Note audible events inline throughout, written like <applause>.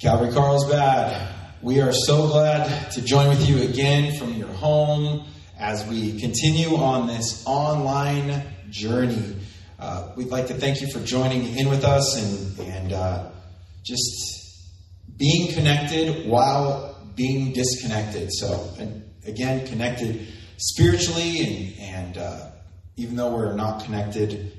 Calvary Carlsbad, we are so glad to join with you again from your home as we continue on this online journey. Uh, we'd like to thank you for joining in with us and, and uh, just being connected while being disconnected. So, again, connected spiritually and, and uh, even though we're not connected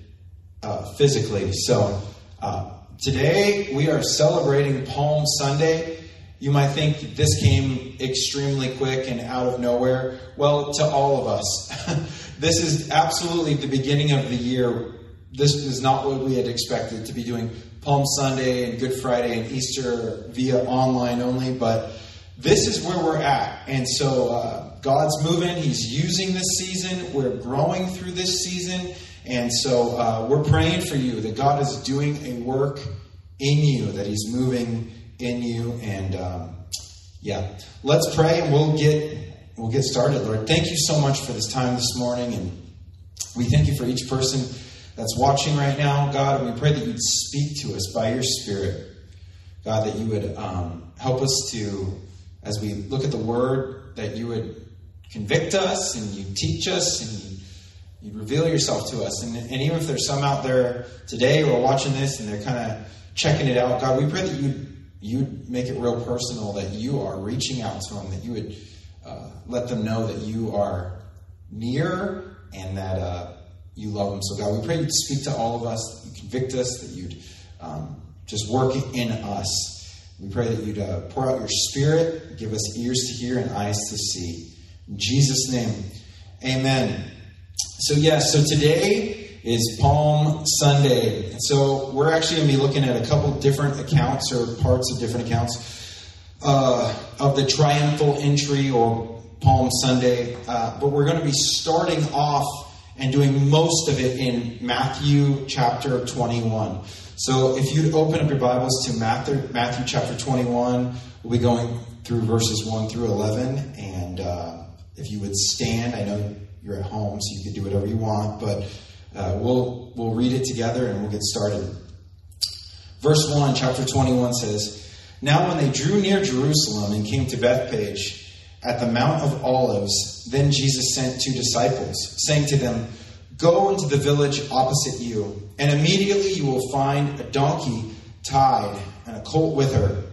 uh, physically. So, uh, Today, we are celebrating Palm Sunday. You might think this came extremely quick and out of nowhere. Well, to all of us, <laughs> this is absolutely the beginning of the year. This is not what we had expected to be doing Palm Sunday and Good Friday and Easter via online only, but this is where we're at. And so uh, God's moving, He's using this season, we're growing through this season. And so uh, we're praying for you that God is doing a work in you, that He's moving in you. And um, yeah, let's pray and we'll get we'll get started. Lord, thank you so much for this time this morning, and we thank you for each person that's watching right now, God. And we pray that you'd speak to us by your Spirit, God, that you would um, help us to, as we look at the Word, that you would convict us and you teach us and you you reveal yourself to us. And, and even if there's some out there today who are watching this and they're kind of checking it out, God, we pray that you you would make it real personal, that you are reaching out to them, that you would uh, let them know that you are near and that uh, you love them. So, God, we pray you'd speak to all of us, you convict us, that you'd um, just work in us. We pray that you'd uh, pour out your spirit, give us ears to hear and eyes to see. In Jesus' name, amen. So, yes, so today is Palm Sunday. So, we're actually going to be looking at a couple different accounts or parts of different accounts uh, of the triumphal entry or Palm Sunday. Uh, but we're going to be starting off and doing most of it in Matthew chapter 21. So, if you'd open up your Bibles to Matthew, Matthew chapter 21, we'll be going through verses 1 through 11. And uh, if you would stand, I know you're at home, so you can do whatever you want. But uh, we'll we'll read it together and we'll get started. Verse one, chapter twenty-one says, "Now when they drew near Jerusalem and came to Bethphage." at the Mount of Olives, then Jesus sent two disciples, saying to them." Go into the village opposite you, and immediately you will find a donkey tied and a colt with her.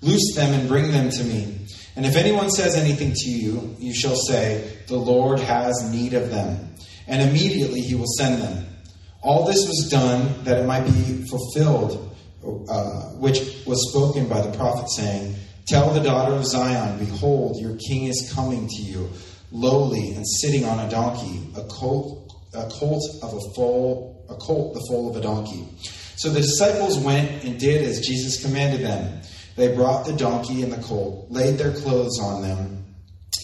Loose them and bring them to me. And if anyone says anything to you, you shall say, The Lord has need of them. And immediately he will send them. All this was done that it might be fulfilled, uh, which was spoken by the prophet, saying, Tell the daughter of Zion, Behold, your king is coming to you, lowly and sitting on a donkey, a colt, a colt of a foal, a colt the foal of a donkey. So the disciples went and did as Jesus commanded them. They brought the donkey and the colt, laid their clothes on them,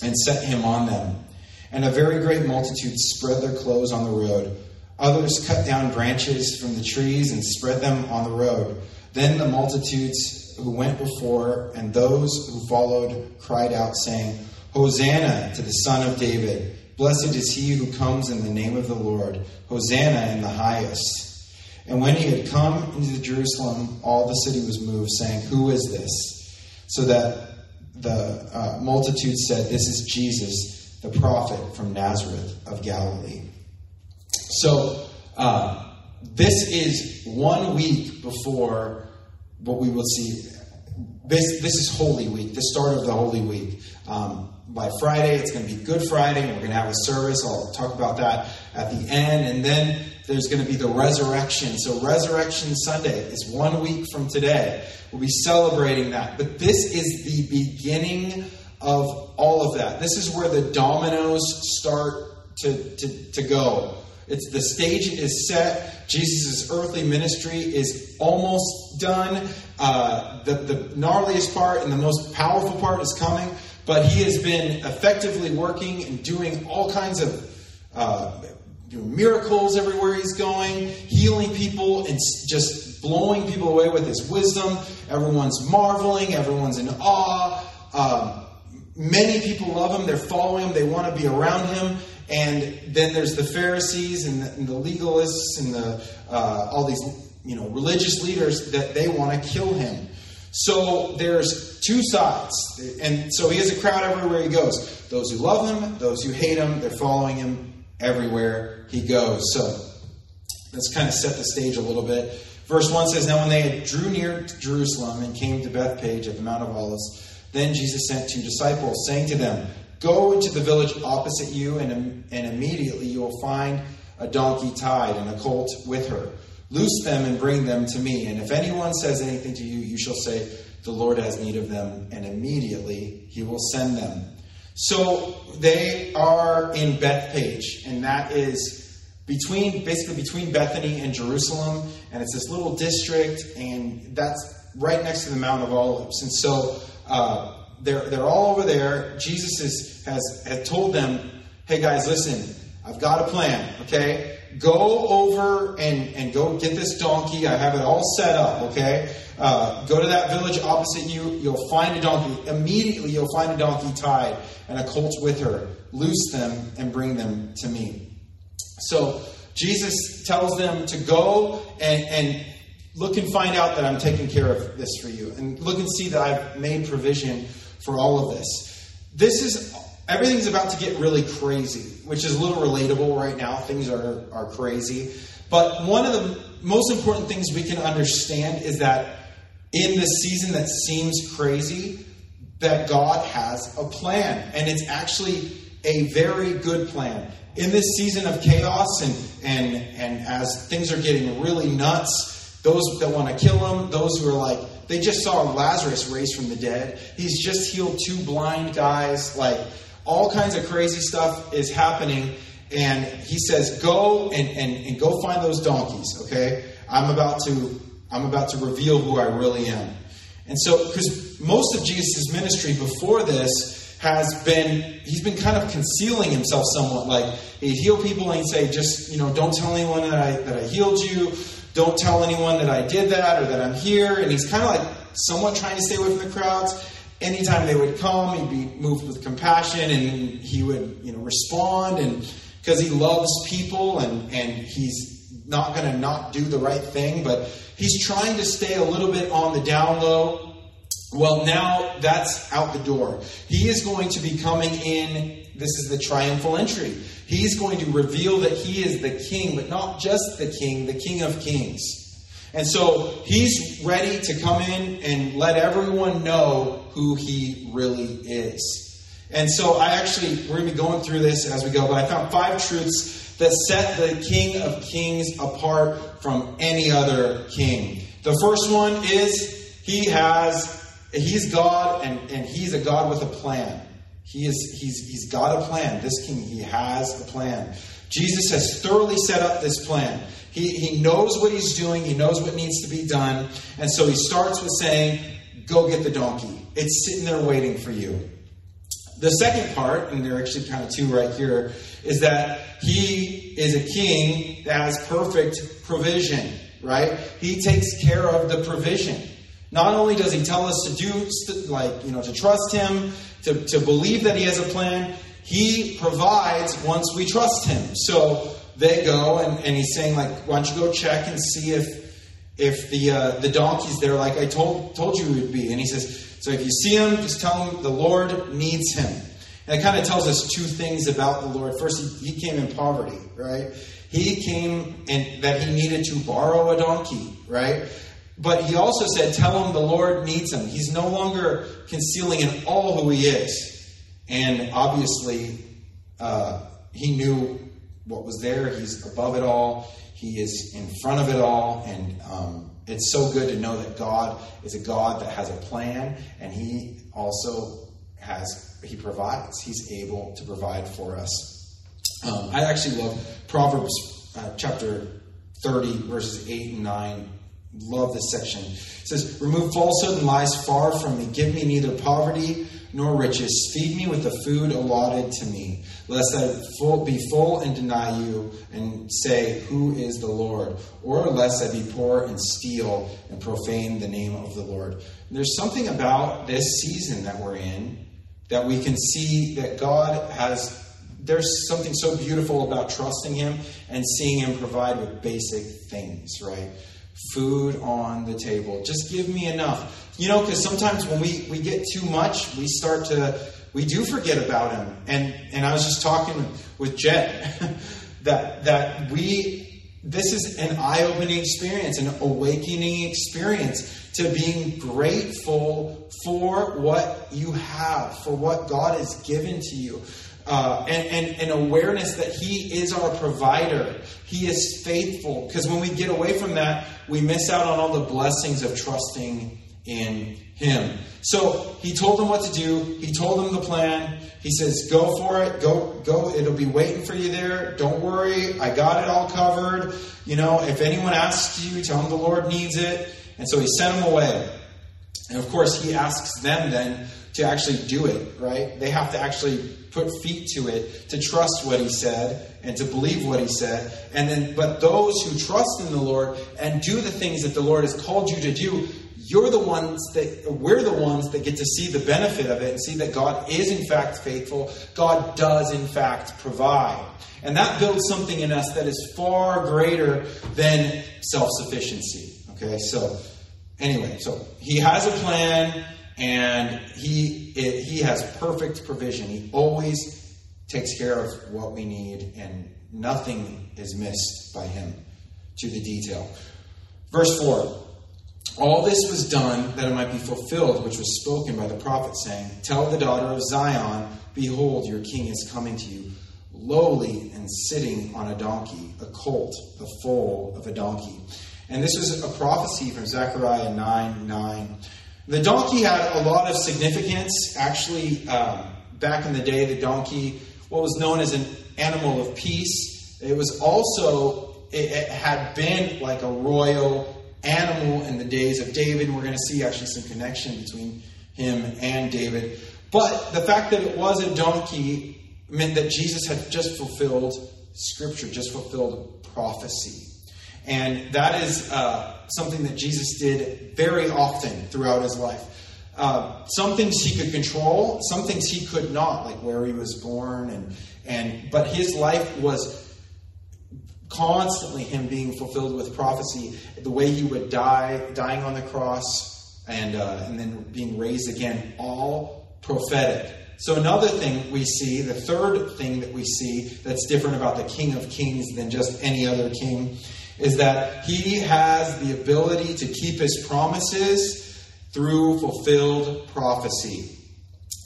and set him on them. And a very great multitude spread their clothes on the road. Others cut down branches from the trees and spread them on the road. Then the multitudes who went before and those who followed cried out, saying, Hosanna to the Son of David! Blessed is he who comes in the name of the Lord! Hosanna in the highest! And when he had come into Jerusalem, all the city was moved, saying, Who is this? So that the uh, multitude said, This is Jesus, the prophet from Nazareth of Galilee. So, uh, this is one week before what we will see. This, this is Holy Week, the start of the Holy Week. Um, by Friday, it's going to be Good Friday, we're going to have a service. I'll talk about that at the end. And then there's going to be the resurrection. So, Resurrection Sunday is one week from today. We'll be celebrating that. But this is the beginning of all of that. This is where the dominoes start to, to, to go. It's the stage is set. Jesus' earthly ministry is almost done. Uh, the, the gnarliest part and the most powerful part is coming, but he has been effectively working and doing all kinds of uh, miracles everywhere he's going, healing people, and just blowing people away with his wisdom. Everyone's marveling, everyone's in awe. Um, many people love him, they're following him, they want to be around him. And then there's the Pharisees and the, and the legalists and the uh, all these you know religious leaders that they want to kill him. So there's two sides. And so he has a crowd everywhere he goes. Those who love him, those who hate him, they're following him everywhere he goes. So let's kind of set the stage a little bit. Verse 1 says, Now when they drew near to Jerusalem and came to Bethphage at the Mount of Olives, then Jesus sent two disciples, saying to them, Go into the village opposite you, and, and immediately you will find a donkey tied and a colt with her. Loose them and bring them to me. And if anyone says anything to you, you shall say, The Lord has need of them, and immediately he will send them. So they are in Bethphage, and that is between basically between Bethany and Jerusalem, and it's this little district, and that's right next to the Mount of Olives. And so uh, they're they're all over there. Jesus is, has has told them, "Hey guys, listen, I've got a plan. Okay, go over and and go get this donkey. I have it all set up. Okay." Uh, go to that village opposite you. You'll find a donkey. Immediately, you'll find a donkey tied and a colt with her. Loose them and bring them to me. So Jesus tells them to go and, and look and find out that I'm taking care of this for you. And look and see that I've made provision for all of this. This is everything's about to get really crazy, which is a little relatable right now. Things are, are crazy. But one of the most important things we can understand is that in this season that seems crazy, that God has a plan. And it's actually a very good plan. In this season of chaos and, and, and as things are getting really nuts, those that want to kill him, those who are like, they just saw Lazarus raised from the dead. He's just healed two blind guys. Like, all kinds of crazy stuff is happening. And he says, Go and, and, and go find those donkeys, okay? I'm about to I'm about to reveal who I really am. And so, because most of Jesus' ministry before this has been, he's been kind of concealing himself somewhat. Like, he'd heal people and he'd say, just, you know, don't tell anyone that I, that I healed you. Don't tell anyone that I did that or that I'm here. And he's kind of like somewhat trying to stay away from the crowds. Anytime they would come, he'd be moved with compassion and he would, you know, respond. And because he loves people and, and he's not going to not do the right thing, but He's trying to stay a little bit on the down low. Well, now that's out the door. He is going to be coming in. This is the triumphal entry. He's going to reveal that he is the king, but not just the king, the king of kings. And so he's ready to come in and let everyone know who he really is. And so I actually, we're going to be going through this as we go, but I found five truths that set the King of Kings apart from any other king. The first one is he has he's God and, and he's a God with a plan. He is he's he's got a plan. This king, he has a plan. Jesus has thoroughly set up this plan. He, he knows what he's doing, he knows what needs to be done. And so he starts with saying, Go get the donkey. It's sitting there waiting for you. The second part, and there are actually kind of two right here, is that he is a king that has perfect provision, right? He takes care of the provision. Not only does he tell us to do, like, you know, to trust him, to, to believe that he has a plan, he provides once we trust him. So they go, and, and he's saying, like, why don't you go check and see if if the uh, the donkey's there, like I told told you it would be. And he says, so if you see him, just tell him the Lord needs him. And it kind of tells us two things about the Lord. First, he, he came in poverty, right? He came and that he needed to borrow a donkey, right? But he also said, Tell him the Lord needs him. He's no longer concealing in all who he is. And obviously, uh, he knew what was there. He's above it all, he is in front of it all. And um, it's so good to know that God is a God that has a plan, and he also has he provides. He's able to provide for us. Um, I actually love Proverbs uh, chapter 30, verses 8 and 9. Love this section. It says, Remove falsehood and lies far from me. Give me neither poverty nor riches. Feed me with the food allotted to me, lest I be full and deny you and say, Who is the Lord? Or lest I be poor and steal and profane the name of the Lord. And there's something about this season that we're in that we can see that God has, there's something so beautiful about trusting Him and seeing Him provide with basic things, right? Food on the table. Just give me enough You know, because sometimes when we, we get too much, we start to, we do forget about Him. And, and I was just talking with Jet <laughs> that, that we, this is an eye opening experience, an awakening experience to being grateful for what you have, for what God has given to you. Uh, and, and, and awareness that He is our provider. He is faithful. Because when we get away from that, we miss out on all the blessings of trusting in him. So he told them what to do. He told them the plan. He says, "Go for it. Go, go. It'll be waiting for you there. Don't worry. I got it all covered. You know, if anyone asks you, tell them the Lord needs it." And so he sent them away. And of course, he asks them then to actually do it. Right? They have to actually put feet to it to trust what he said and to believe what he said. And then, but those who trust in the Lord and do the things that the Lord has called you to do you're the ones that we're the ones that get to see the benefit of it and see that God is in fact faithful. God does in fact provide. And that builds something in us that is far greater than self-sufficiency. Okay, so anyway, so he has a plan and he it, he has perfect provision. He always takes care of what we need and nothing is missed by him to the detail. Verse 4 all this was done that it might be fulfilled, which was spoken by the prophet, saying, Tell the daughter of Zion, Behold, your king is coming to you, lowly and sitting on a donkey, a colt, the foal of a donkey. And this was a prophecy from Zechariah 9 9. The donkey had a lot of significance. Actually, um, back in the day, the donkey, what was known as an animal of peace, it was also, it, it had been like a royal animal in the days of David. We're going to see actually some connection between him and David. But the fact that it was a donkey meant that Jesus had just fulfilled scripture, just fulfilled prophecy. And that is uh, something that Jesus did very often throughout his life. Uh, some things he could control, some things he could not, like where he was born, and and but his life was constantly him being fulfilled with prophecy, the way he would die, dying on the cross, and uh, and then being raised again, all prophetic. So another thing we see, the third thing that we see that's different about the King of Kings than just any other king, is that he has the ability to keep his promises through fulfilled prophecy.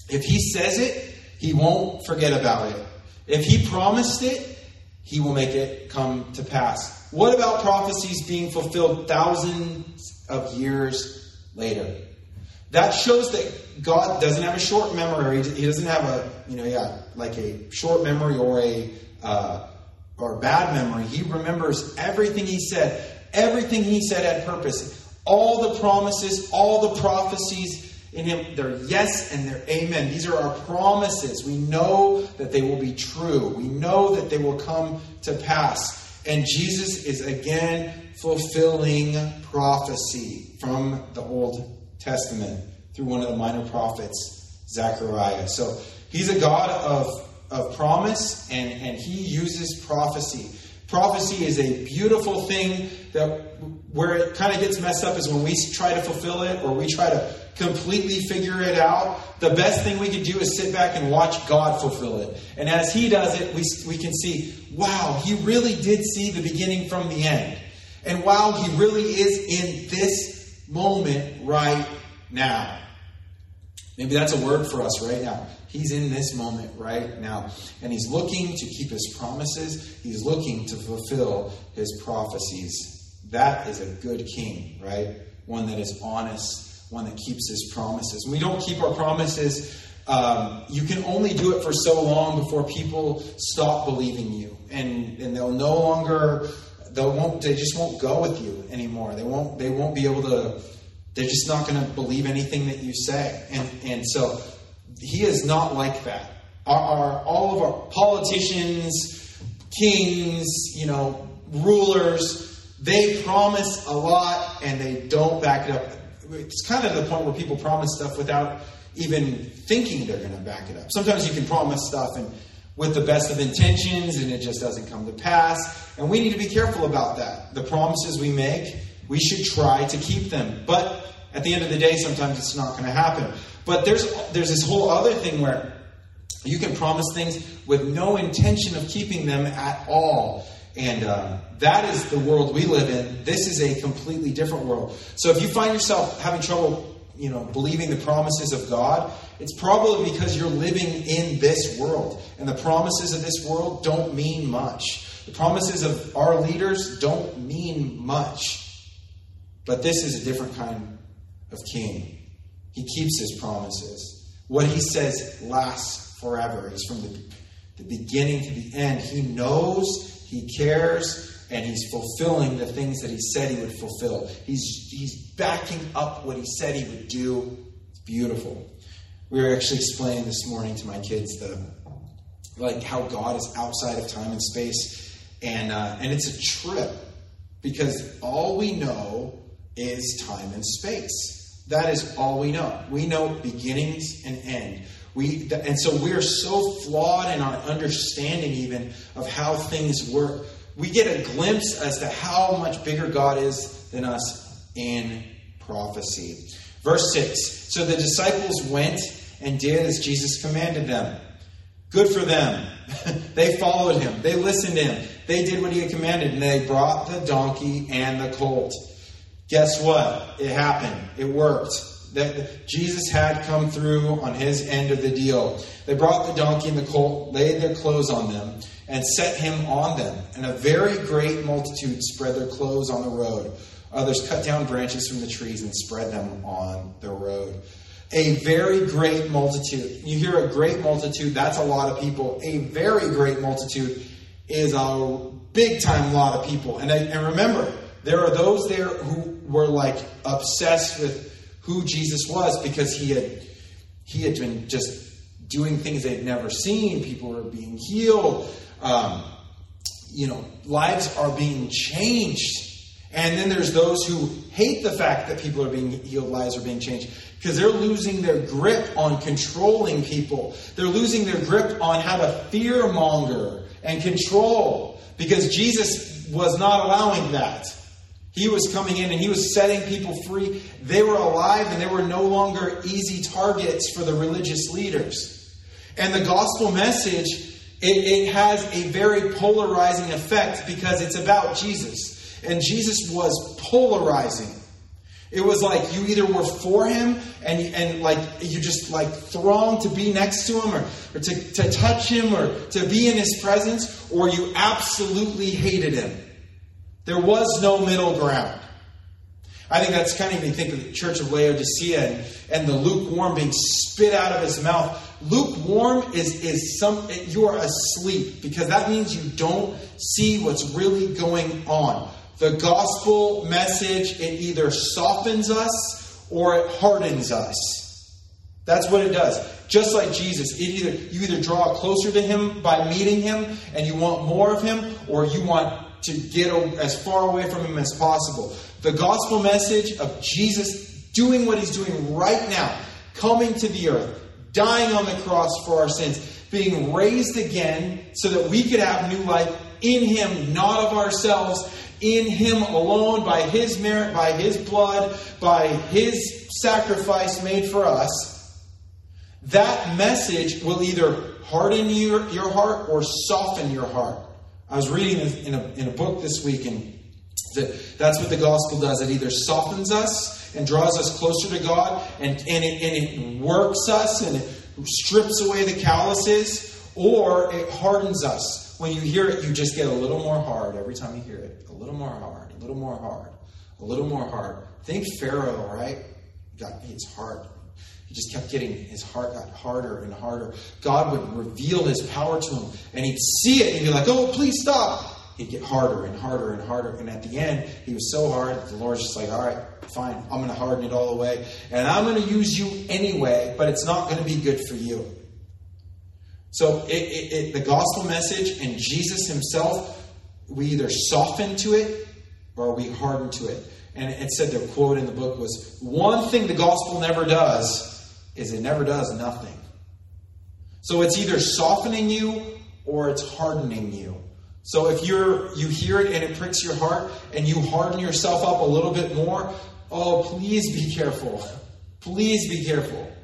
If he says it, he won't forget about it. If he promised it, he will make it come to pass. What about prophecies being fulfilled thousands of years later? That shows that God doesn't have a short memory. He doesn't have a, you know, yeah, like a short memory or a uh, or bad memory. He remembers everything he said. Everything he said had purpose. All the promises, all the prophecies in Him, they're yes and they're amen. These are our promises. We know that they will be true, we know that they will come to pass. And Jesus is again fulfilling prophecy from the Old Testament through one of the minor prophets, Zechariah. So he's a God of, of promise and, and he uses prophecy. Prophecy is a beautiful thing that where it kind of gets messed up is when we try to fulfill it or we try to completely figure it out. The best thing we can do is sit back and watch God fulfill it. And as He does it, we, we can see, wow, He really did see the beginning from the end. And wow, He really is in this moment right now. Maybe that's a word for us right now. He's in this moment right now. And He's looking to keep His promises, He's looking to fulfill His prophecies. That is a good king, right? One that is honest one that keeps his promises. We don't keep our promises, um, you can only do it for so long before people stop believing you, and and they'll no longer they won't they just won't go with you anymore. They won't they won't be able to. They're just not going to believe anything that you say, and and so he is not like that. Our, our all of our politicians, kings, you know, rulers, they promise a lot and they don't back it up it's kind of the point where people promise stuff without even thinking they're going to back it up. Sometimes you can promise stuff and with the best of intentions and it just doesn't come to pass. And we need to be careful about that. The promises we make, we should try to keep them. But at the end of the day, sometimes it's not going to happen. But there's there's this whole other thing where you can promise things with no intention of keeping them at all. And uh, that is the world we live in. This is a completely different world. So if you find yourself having trouble, you know, believing the promises of God, it's probably because you're living in this world. And the promises of this world don't mean much. The promises of our leaders don't mean much. But this is a different kind of king. He keeps his promises. What he says lasts forever. He's from the, the beginning to the end. He knows, he cares, and he's fulfilling the things that he said he would fulfill. He's, he's backing up what he said he would do. It's beautiful. We were actually explaining this morning to my kids the like how God is outside of time and space, and uh, and it's a trip because all we know is time and space. That is all we know. We know beginnings and end. We, and so we are so flawed in our understanding, even of how things work. We get a glimpse as to how much bigger God is than us in prophecy. Verse 6 So the disciples went and did as Jesus commanded them. Good for them. <laughs> they followed him, they listened to him, they did what he had commanded, and they brought the donkey and the colt. Guess what? It happened. It worked. That Jesus had come through on his end of the deal. They brought the donkey and the colt, laid their clothes on them, and set him on them. And a very great multitude spread their clothes on the road. Others cut down branches from the trees and spread them on the road. A very great multitude. You hear a great multitude, that's a lot of people. A very great multitude is a big time lot of people. And, I, and remember, there are those there who were like obsessed with who Jesus was because he had he had been just doing things they'd never seen. People were being healed. Um, you know, lives are being changed. And then there's those who hate the fact that people are being healed, lives are being changed, because they're losing their grip on controlling people. They're losing their grip on how to fear monger and control, because Jesus was not allowing that. He was coming in and he was setting people free. They were alive and they were no longer easy targets for the religious leaders. And the gospel message, it, it has a very polarizing effect because it's about Jesus. And Jesus was polarizing. It was like you either were for him and, and like you just like thronged to be next to him or, or to, to touch him or to be in his presence, or you absolutely hated him. There was no middle ground. I think that's kind of, when you think of the church of Laodicea and, and the lukewarm being spit out of his mouth. Lukewarm is, is some, you are asleep because that means you don't see what's really going on. The gospel message, it either softens us or it hardens us. That's what it does. Just like Jesus, it either you either draw closer to him by meeting him and you want more of him, or you want to get as far away from him as possible. The gospel message of Jesus doing what he's doing right now, coming to the earth, dying on the cross for our sins, being raised again so that we could have new life in him, not of ourselves, in him alone, by his merit, by his blood, by his sacrifice made for us. That message will either harden your, your heart or soften your heart. I was reading in a, in a book this week, and that that's what the gospel does. It either softens us and draws us closer to God, and, and, it, and it works us and it strips away the calluses, or it hardens us. When you hear it, you just get a little more hard every time you hear it. A little more hard, a little more hard, a little more hard. Think Pharaoh, right? God, his heart he just kept getting, his heart got harder and harder. God would reveal his power to him, and he'd see it, and be like, oh, please stop. He'd get harder and harder and harder. And at the end, he was so hard, that the Lord's just like, all right, fine, I'm going to harden it all away. And I'm going to use you anyway, but it's not going to be good for you. So it, it, it, the gospel message and Jesus himself, we either soften to it or we harden to it. And it said the quote in the book was one thing the gospel never does is it never does nothing. So it's either softening you or it's hardening you. So if you're you hear it and it pricks your heart and you harden yourself up a little bit more, Oh, please be careful. <laughs> Please be careful.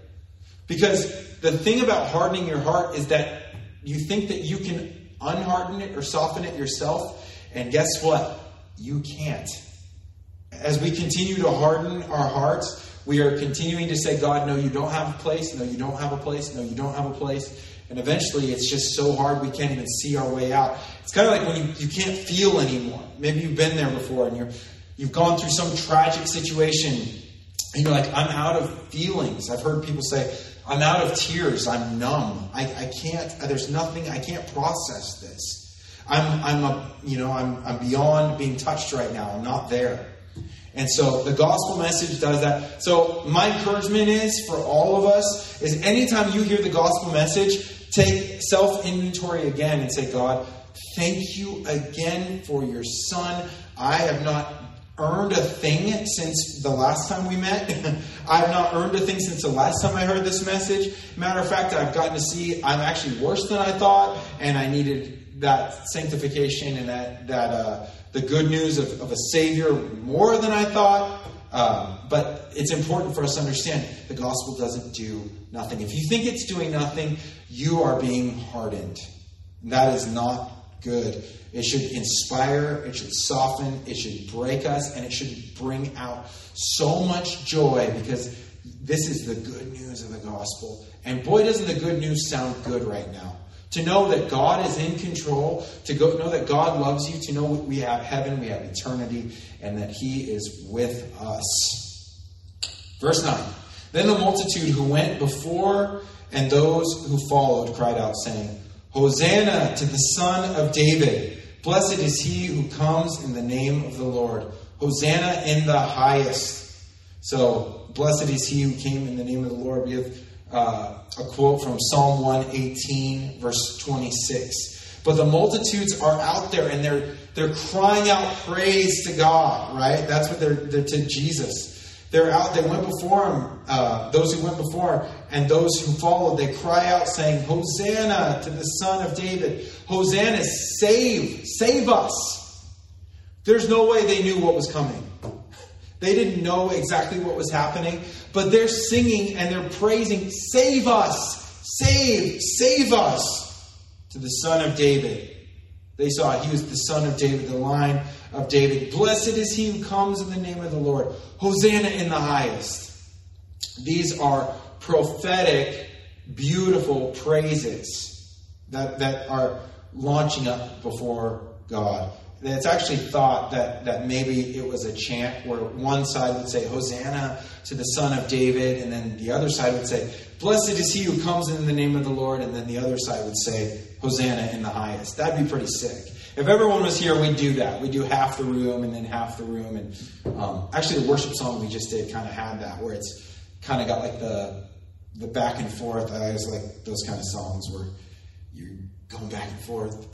Because the thing about hardening your heart is that you think that you can unharden it or soften it yourself. And guess what? You can't. As we continue to harden our hearts, we are continuing to say, God, no, you don't have a place. No, you don't have a place. No, you don't have a place. And eventually it's just so hard we can't even see our way out. It's kind of like when you, you can't feel anymore. Maybe you've been there before and you're, you've gone through some tragic situation and you're like, I'm out of feelings. I've heard people say, I'm out of tears. I'm numb. I, I can't, there's nothing, I can't process this. I'm, I'm a, you know, I'm, I'm beyond being touched right now. I'm not there. And so the gospel message does that. So my encouragement is for all of us is anytime you hear the gospel message, take self inventory again and say, God, thank you again for your son. I have not earned a thing since the last time we met. <laughs> I have not earned a thing since the last time I heard this message. Matter of fact, I've gotten to see I'm actually worse than I thought, and I needed that sanctification and that that uh, the good news of, of a Savior more than I thought. Um, but it's important for us to understand the gospel doesn't do nothing. If you think it's doing nothing, you are being hardened. That is not good. It should inspire, it should soften, it should break us, and it should bring out so much joy because this is the good news of the gospel. And boy, doesn't the good news sound good right now. To know that God is in control, to go, know that God loves you, to know we have heaven, we have eternity, and that He is with us. Verse 9 Then the multitude who went before and those who followed cried out, saying, Hosanna to the Son of David! Blessed is he who comes in the name of the Lord. Hosanna in the highest. So, blessed is he who came in the name of the Lord. We have uh, a quote from Psalm 118, verse 26. But the multitudes are out there and they're they're crying out praise to God, right? That's what they're, they're to Jesus. They're out, they went before him, uh, those who went before and those who followed, they cry out saying, Hosanna to the Son of David. Hosanna, save, save us. There's no way they knew what was coming. They didn't know exactly what was happening, but they're singing and they're praising, Save us! Save! Save us! To the Son of David. They saw he was the Son of David, the line of David. Blessed is he who comes in the name of the Lord. Hosanna in the highest. These are prophetic, beautiful praises that, that are launching up before God it's actually thought that, that maybe it was a chant where one side would say, Hosanna to the Son of David, and then the other side would say, Blessed is he who comes in the name of the Lord, and then the other side would say, Hosanna in the highest. That'd be pretty sick. If everyone was here, we'd do that. We'd do half the room and then half the room. And um, actually, the worship song we just did kind of had that, where it's kind of got like the the back and forth. I always like those kind of songs where you're going back and forth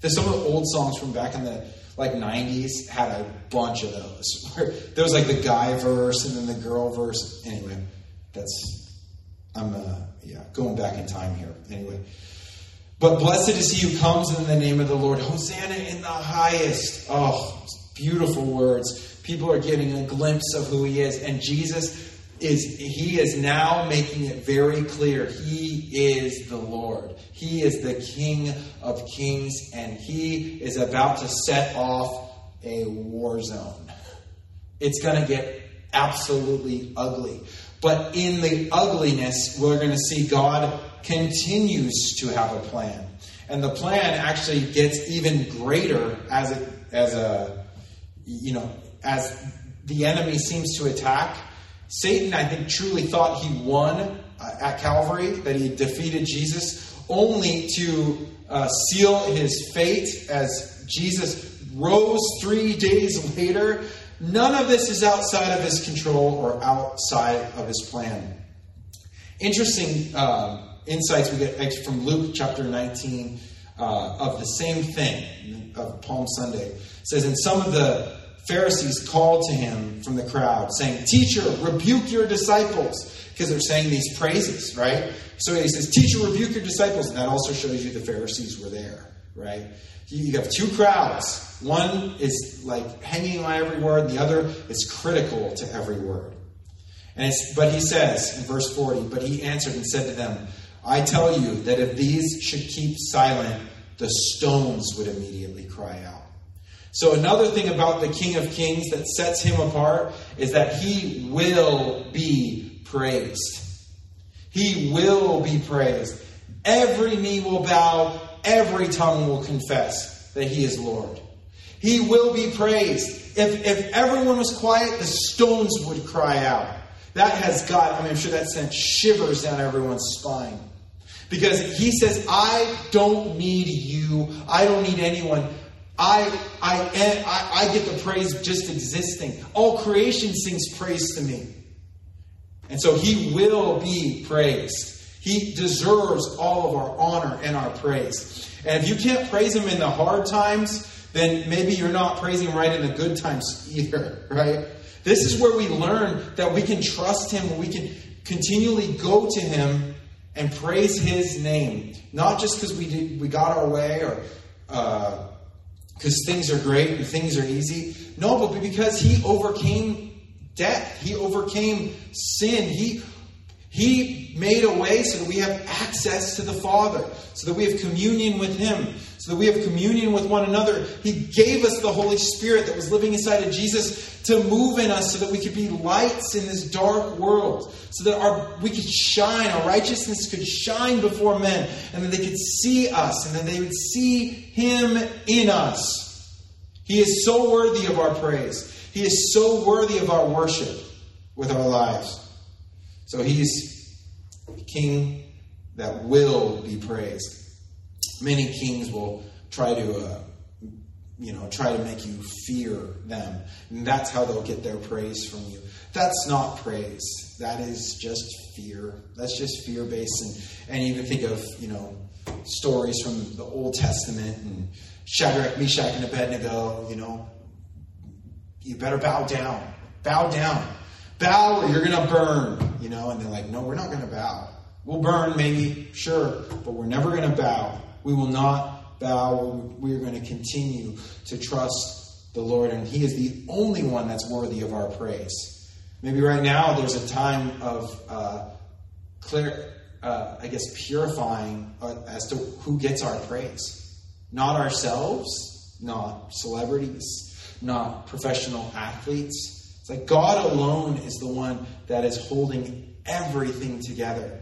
there's some of the old songs from back in the like 90s had a bunch of those. <laughs> there was like the guy verse and then the girl verse. Anyway, that's I'm uh, yeah going back in time here. Anyway, but blessed is he who comes in the name of the Lord. Hosanna in the highest. Oh, beautiful words. People are getting a glimpse of who he is, and Jesus is he is now making it very clear he is the Lord. He is the King of Kings, and he is about to set off a war zone. It's going to get absolutely ugly. But in the ugliness, we're going to see God continues to have a plan. And the plan actually gets even greater as it as a you know as the enemy seems to attack Satan, I think, truly thought he won uh, at Calvary, that he defeated Jesus, only to uh, seal his fate as Jesus rose three days later. None of this is outside of his control or outside of his plan. Interesting uh, insights we get from Luke chapter 19 uh, of the same thing of Palm Sunday. It says, In some of the Pharisees called to him from the crowd, saying, Teacher, rebuke your disciples. Because they're saying these praises, right? So he says, Teacher, rebuke your disciples. And that also shows you the Pharisees were there. right? You have two crowds. One is like hanging on every word, and the other is critical to every word. And it's, but he says in verse 40, but he answered and said to them, I tell you that if these should keep silent, the stones would immediately cry out. So, another thing about the King of Kings that sets him apart is that he will be praised. He will be praised. Every knee will bow, every tongue will confess that he is Lord. He will be praised. If, if everyone was quiet, the stones would cry out. That has got, I mean, I'm sure that sent shivers down everyone's spine. Because he says, I don't need you. I don't need anyone. I, I, eh, I, I get the praise just existing. All creation sings praise to me. And so he will be praised. He deserves all of our honor and our praise. And if you can't praise him in the hard times, then maybe you're not praising right in the good times either, <laughs> right? This is where we learn that we can trust him, we can continually go to him and praise his name. Not just because we did, we got our way or uh, because things are great and things are easy. No, but because he overcame death. He overcame sin. He he made a way so that we have access to the Father, so that we have communion with Him, so that we have communion with one another. He gave us the Holy Spirit that was living inside of Jesus to move in us so that we could be lights in this dark world, so that our, we could shine, our righteousness could shine before men, and that they could see us, and that they would see Him in us. He is so worthy of our praise. He is so worthy of our worship with our lives. So he's king that will be praised. Many kings will try to, uh, you know, try to make you fear them. And that's how they'll get their praise from you. That's not praise. That is just fear. That's just fear based. And, and even think of, you know, stories from the Old Testament and Shadrach, Meshach, and Abednego, you know, you better bow down. Bow down bow or you're going to burn, you know, and they're like, no, we're not going to bow. We'll burn, maybe, sure, but we're never going to bow. We will not bow. We're going to continue to trust the Lord, and He is the only one that's worthy of our praise. Maybe right now there's a time of uh, clear, uh, I guess, purifying uh, as to who gets our praise. Not ourselves, not celebrities, not professional athletes it's like God alone is the one that is holding everything together.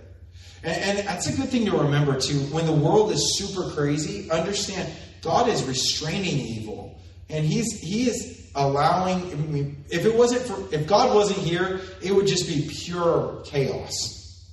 And, and that's a good thing to remember, too. When the world is super crazy, understand God is restraining evil. And He's He is allowing I mean, if it wasn't for if God wasn't here, it would just be pure chaos.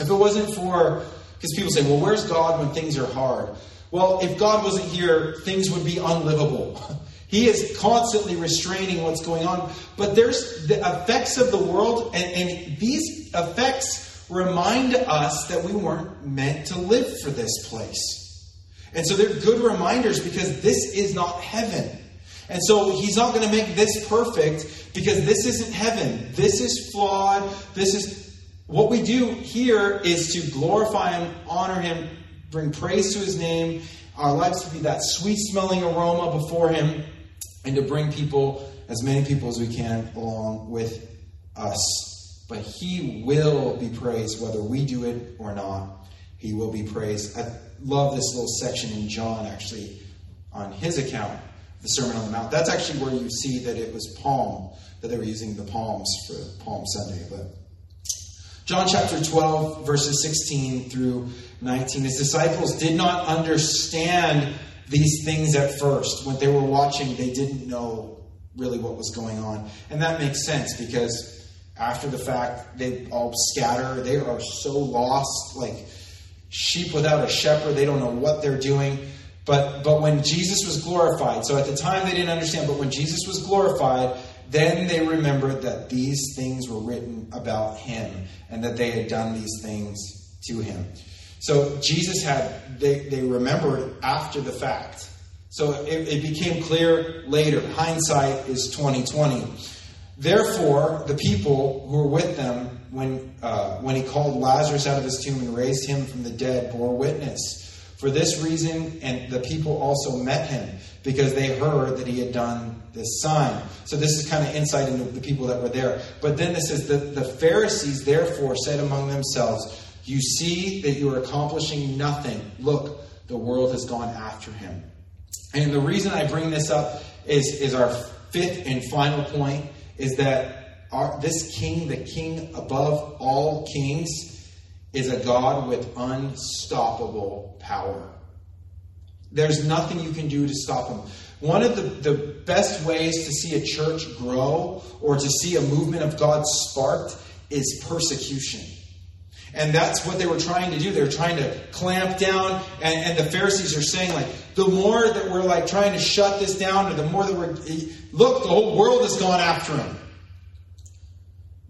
If it wasn't for because people say, well, where's God when things are hard? Well, if God wasn't here, things would be unlivable. <laughs> He is constantly restraining what's going on. But there's the effects of the world, and, and these effects remind us that we weren't meant to live for this place. And so they're good reminders because this is not heaven. And so he's not going to make this perfect because this isn't heaven. This is flawed. This is what we do here is to glorify him, honor him, bring praise to his name, our lives to be that sweet smelling aroma before him and to bring people, as many people as we can, along with us. But He will be praised whether we do it or not. He will be praised. I love this little section in John, actually, on his account, the Sermon on the Mount. That's actually where you see that it was palm, that they were using the palms for Palm Sunday. But John chapter 12, verses 16 through 19. His disciples did not understand these things at first. When they were watching, they didn't know really what was going on. And that makes sense because after the fact, they all scatter. They are so lost, like sheep without a shepherd. They don't know what they're doing. But, but when Jesus was glorified, so at the time they didn't understand, but when Jesus was glorified, then they remembered that these things were written about him and that they had done these things to him. So Jesus had, they, they remembered after the fact. So it, it became clear later. Hindsight is 2020. Therefore, the people who were with them when, uh, when he called Lazarus out of his tomb and raised him from the dead bore witness. For this reason, and the people also met him because they heard that he had done this sign. So this is kind of insight into the people that were there. But then this says that the Pharisees therefore said among themselves, You see that you are accomplishing nothing. Look, the world has gone after him. And the reason I bring this up is, is our fifth and final point is that our, this king, the king above all kings, is a God with unstoppable power. There's nothing you can do to stop him. One of the, the best ways to see a church grow or to see a movement of God sparked is persecution. And that's what they were trying to do. They were trying to clamp down, and, and, the Pharisees are saying, like, the more that we're like trying to shut this down, or the more that we're look, the whole world has gone after him.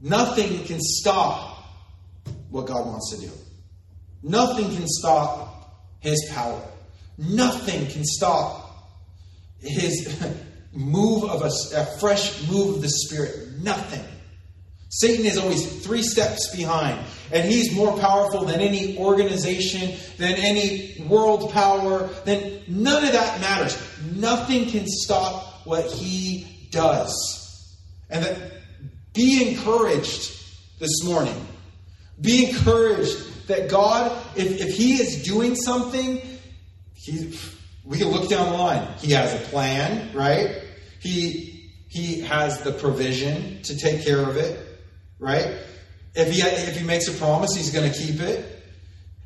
Nothing can stop what God wants to do. Nothing can stop his power. Nothing can stop his <laughs> move of a, a fresh move of the Spirit. Nothing. Satan is always three steps behind, and he's more powerful than any organization, than any world power, than none of that matters. Nothing can stop what he does. And that be encouraged this morning. Be encouraged that God, if, if he is doing something, he, we can look down the line. He has a plan, right? He he has the provision to take care of it right? If he, if he makes a promise, he's going to keep it.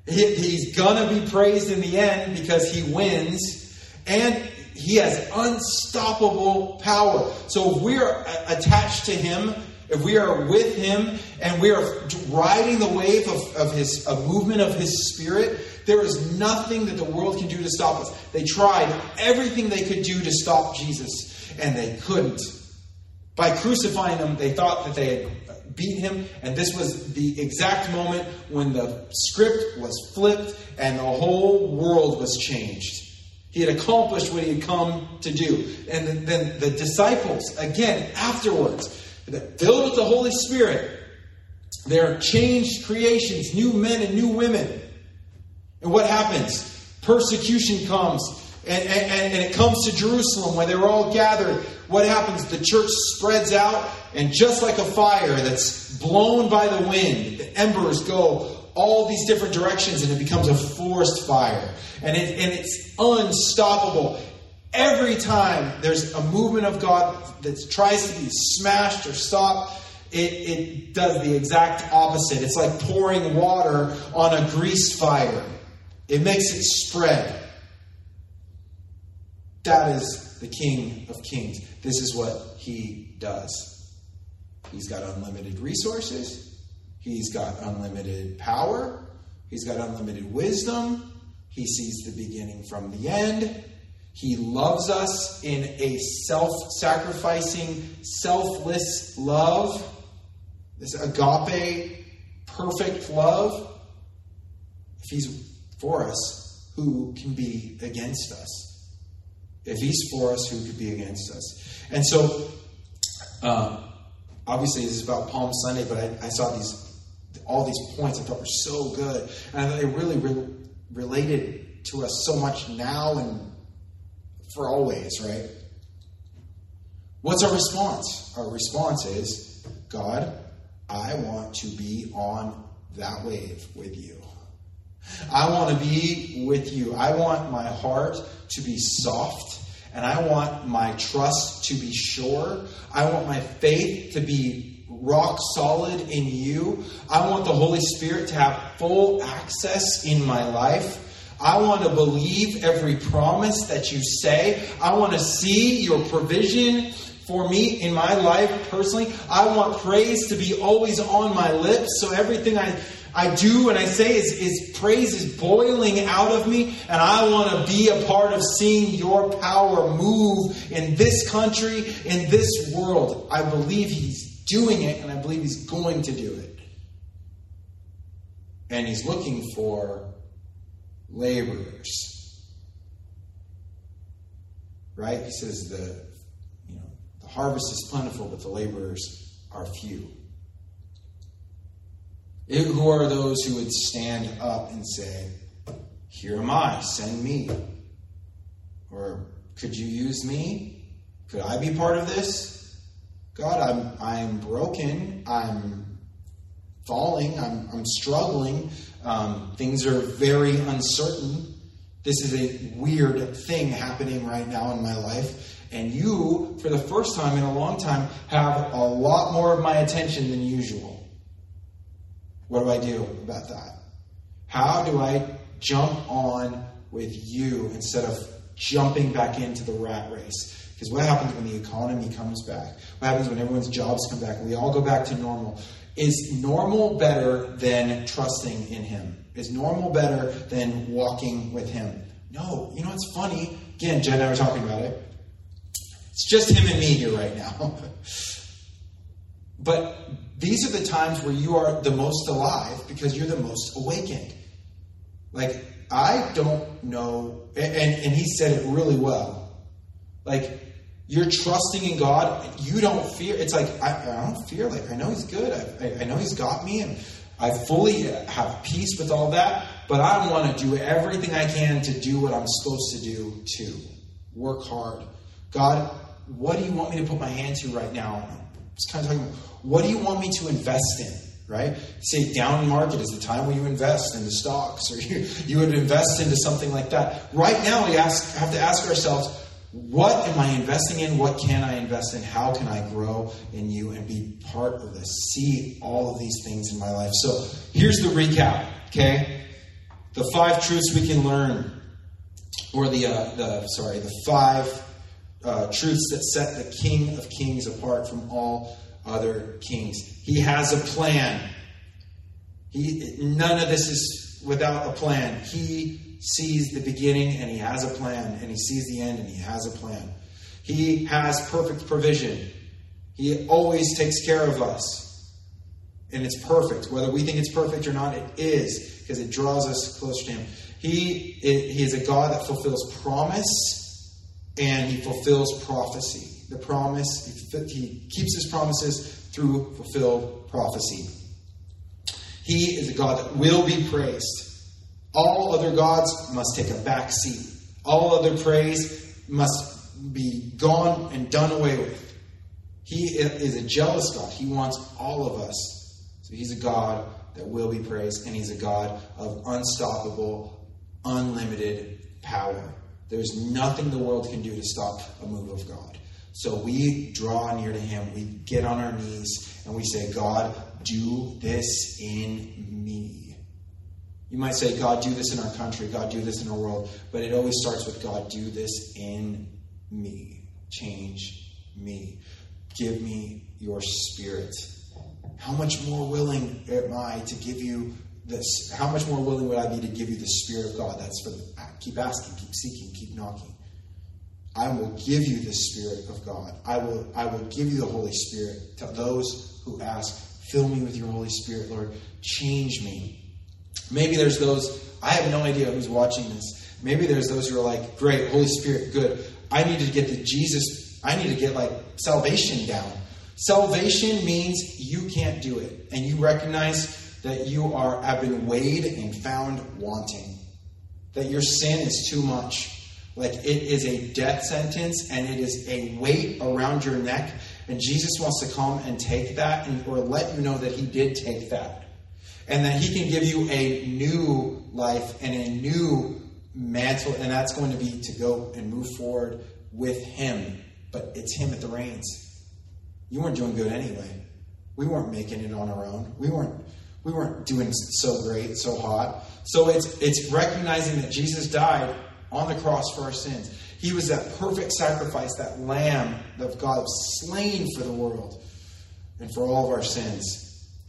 He, he's going to be praised in the end because he wins. And he has unstoppable power. So if we are attached to him, if we are with him, and we are riding the wave of, of his movement of his spirit, there is nothing that the world can do to stop us. They tried everything they could do to stop Jesus, and they couldn't. By crucifying him, they thought that they had beat him. And this was the exact moment when the script was flipped and the whole world was changed. He had accomplished what he had come to do. And then, the disciples, again, afterwards, filled with the Holy Spirit, they're changed creations, new men and new women. And what happens? Persecution comes. And, and, and it comes to Jerusalem where they were all gathered. What happens? The church spreads out and just like a fire that's blown by the wind, the embers go all these different directions and it becomes a forest fire. And, it, and it's unstoppable. Every time there's a movement of God that tries to be smashed or stopped, it, it does the exact opposite. It's like pouring water on a grease fire, it makes it spread. That is the King of Kings. This is what he does. He's got unlimited resources. He's got unlimited power. He's got unlimited wisdom. He sees the beginning from the end. He loves us in a self sacrificing, selfless love. This agape, perfect love. If He's for us, who can be against us? If He's for us, who could be against us? And so, um, obviously this is about Palm Sunday, but I, I, saw these all these points I thought were so good, and they really re- related to us so much now and for always, right? What's our response? Our response is, God, I want to be on that wave with you. I want to be with you. I want my heart to be soft and I want my trust to be sure. I want my faith to be rock solid in you. I want the Holy Spirit to have full access in my life. I want to believe every promise that you say. I want to see your provision for me in my life personally. I want praise to be always on my lips. So everything I I do and I say is, is praise is boiling out of me, and I want to be a part of seeing your power move in this country, in this world. I believe He's doing it, and I believe He's going to do it. And He's looking for laborers. Right? He says the you know the harvest is plentiful, but the laborers are few. Who are those who would stand up and say, Here am I, send me. Or could you use me? Could I be part of this? God, I'm I'm broken. I'm falling. I'm I'm struggling. Um, things are very uncertain. This is a weird thing happening right now in my life. And you, for the first time in a long time, have a lot more of my attention than usual. What do I do about that? How do I jump on with you instead of jumping back into the rat race? Because what happens when the economy comes back? What happens when everyone's jobs come back? We all go back to normal. Is normal better than trusting in Him? Is normal better than walking with Him? No. You know what's funny? Again, Jen and I were talking about it. It's just him and me here right now. <laughs> but these are the times where you are the most alive because you're the most awakened. Like, I don't know, and, and he said it really well. Like, you're trusting in God. You don't fear. It's like, I, I don't fear. Like, I know He's good. I, I, know He's got me, and I fully have peace with all that. But I want to do everything I can to do what I'm supposed to do, to Work hard. God, what do you want me to put my hand to right now? Just kind of talking about, what do you want me to invest in? Right? Say down market is the time when you invest into stocks or <laughs> you, you would invest into something like that. Right now we ask, have to ask ourselves, what am I investing in? What can I invest in? How can I grow in you and be part of this? See all of these things in my life. So here's the recap, okay? The five truths we can learn, or the, uh, the sorry, the five uh, truths that set the King of Kings apart from all other kings. He has a plan. He, none of this is without a plan. He sees the beginning and he has a plan, and he sees the end and he has a plan. He has perfect provision. He always takes care of us. And it's perfect. Whether we think it's perfect or not, it is, because it draws us closer to him. He, he is a God that fulfills promise and he fulfills prophecy. The promise, he keeps his promises through fulfilled prophecy. He is a God that will be praised. All other gods must take a back seat. All other praise must be gone and done away with. He is a jealous God. He wants all of us. So he's a God that will be praised, and he's a God of unstoppable, unlimited power. There's nothing the world can do to stop a move of God. So we draw near to Him, we get on our knees, and we say, God, do this in me. You might say, God, do this in our country, God, do this in our world, but it always starts with, God, do this in me. Change me. Give me your spirit. How much more willing am I to give you this, how much more willing would I be to give you the Spirit of God? That's for the, keep asking, keep seeking, keep knocking. I will give you the Spirit of God. I will, I will give you the Holy Spirit to those who ask. Fill me with your Holy Spirit, Lord. Change me. Maybe there's those, I have no idea who's watching this. Maybe there's those who are like, great, Holy Spirit, good. I need to get the Jesus, I need to get like salvation down. Salvation means you can't do it. And you recognize that you are have been weighed and found wanting. That your sin is too much. Like it is a death sentence and it is a weight around your neck. And Jesus wants to come and take that and, or let you know that he did take that. And that he can give you a new life and a new mantle. And that's going to be to go and move forward with him. But it's him at the reins. You weren't doing good anyway. We weren't making it on our own. We weren't we weren't doing so great, so hot. So it's it's recognizing that Jesus died on the cross for our sins. He was that perfect sacrifice, that lamb of God slain for the world and for all of our sins,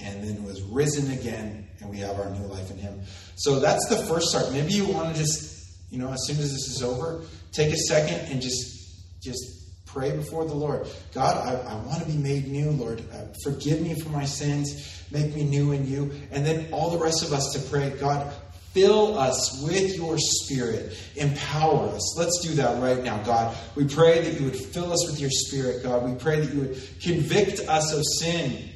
and then was risen again, and we have our new life in Him. So that's the first start. Maybe you want to just, you know, as soon as this is over, take a second and just just pray before the Lord. God, I, I want to be made new, Lord. Uh, forgive me for my sins. Make me new in you. And then all the rest of us to pray, God, fill us with your spirit. Empower us. Let's do that right now, God. We pray that you would fill us with your spirit, God. We pray that you would convict us of sin.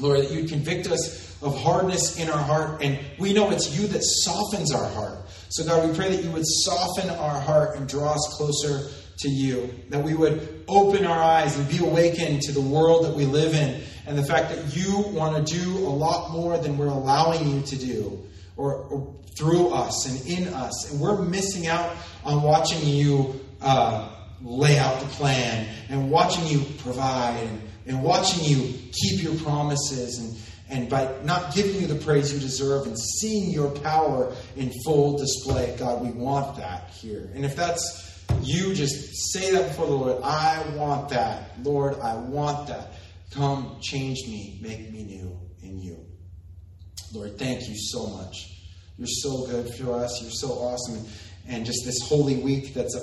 Lord, that you'd convict us of hardness in our heart. And we know it's you that softens our heart. So, God, we pray that you would soften our heart and draw us closer to you. That we would open our eyes and be awakened to the world that we live in and the fact that you want to do a lot more than we're allowing you to do or, or through us and in us. And we're missing out on watching you uh, lay out the plan and watching you provide and watching you keep your promises and, and by not giving you the praise you deserve and seeing your power in full display. God, we want that here. And if that's you, just say that before the Lord. I want that. Lord, I want that. Come, change me, make me new in you. Lord, thank you so much. You're so good for us. You're so awesome. And just this holy week, that's a,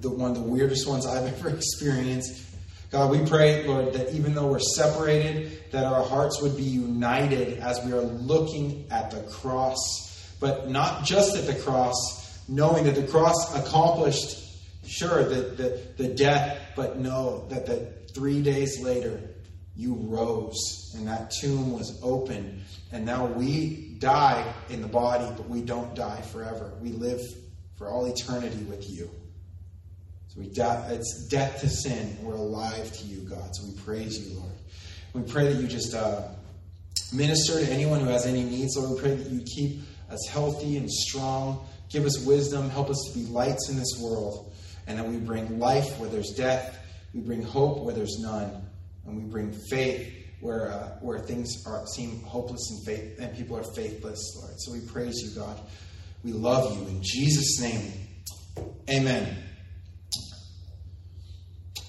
the one of the weirdest ones I've <laughs> ever experienced. God, we pray, Lord, that even though we're separated, that our hearts would be united as we are looking at the cross, but not just at the cross, knowing that the cross accomplished, sure, the, the, the death, but know that the three days later, you rose and that tomb was open. And now we die in the body, but we don't die forever. We live for all eternity with you. So we die, it's death to sin. We're alive to you, God. So we praise you, Lord. We pray that you just uh, minister to anyone who has any needs, Lord. We pray that you keep us healthy and strong. Give us wisdom. Help us to be lights in this world. And that we bring life where there's death. We bring hope where there's none. And we bring faith where, uh, where things are, seem hopeless and, faith, and people are faithless, Lord. So we praise you, God. We love you. In Jesus' name, amen.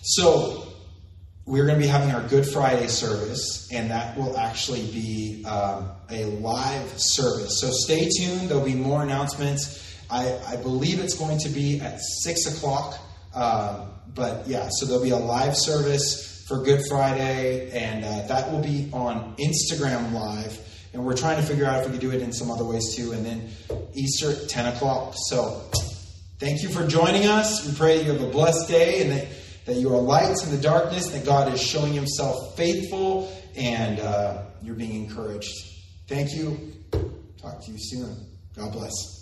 So, we're going to be having our Good Friday service, and that will actually be um, a live service. So, stay tuned. There'll be more announcements. I, I believe it's going to be at 6 o'clock. Um, but yeah, so there'll be a live service for Good Friday, and uh, that will be on Instagram Live. And we're trying to figure out if we can do it in some other ways too. And then Easter at 10 o'clock. So, thank you for joining us. We pray you have a blessed day and that that you are lights in the darkness, that God is showing himself faithful, and uh, you're being encouraged. Thank you. Talk to you soon. God bless.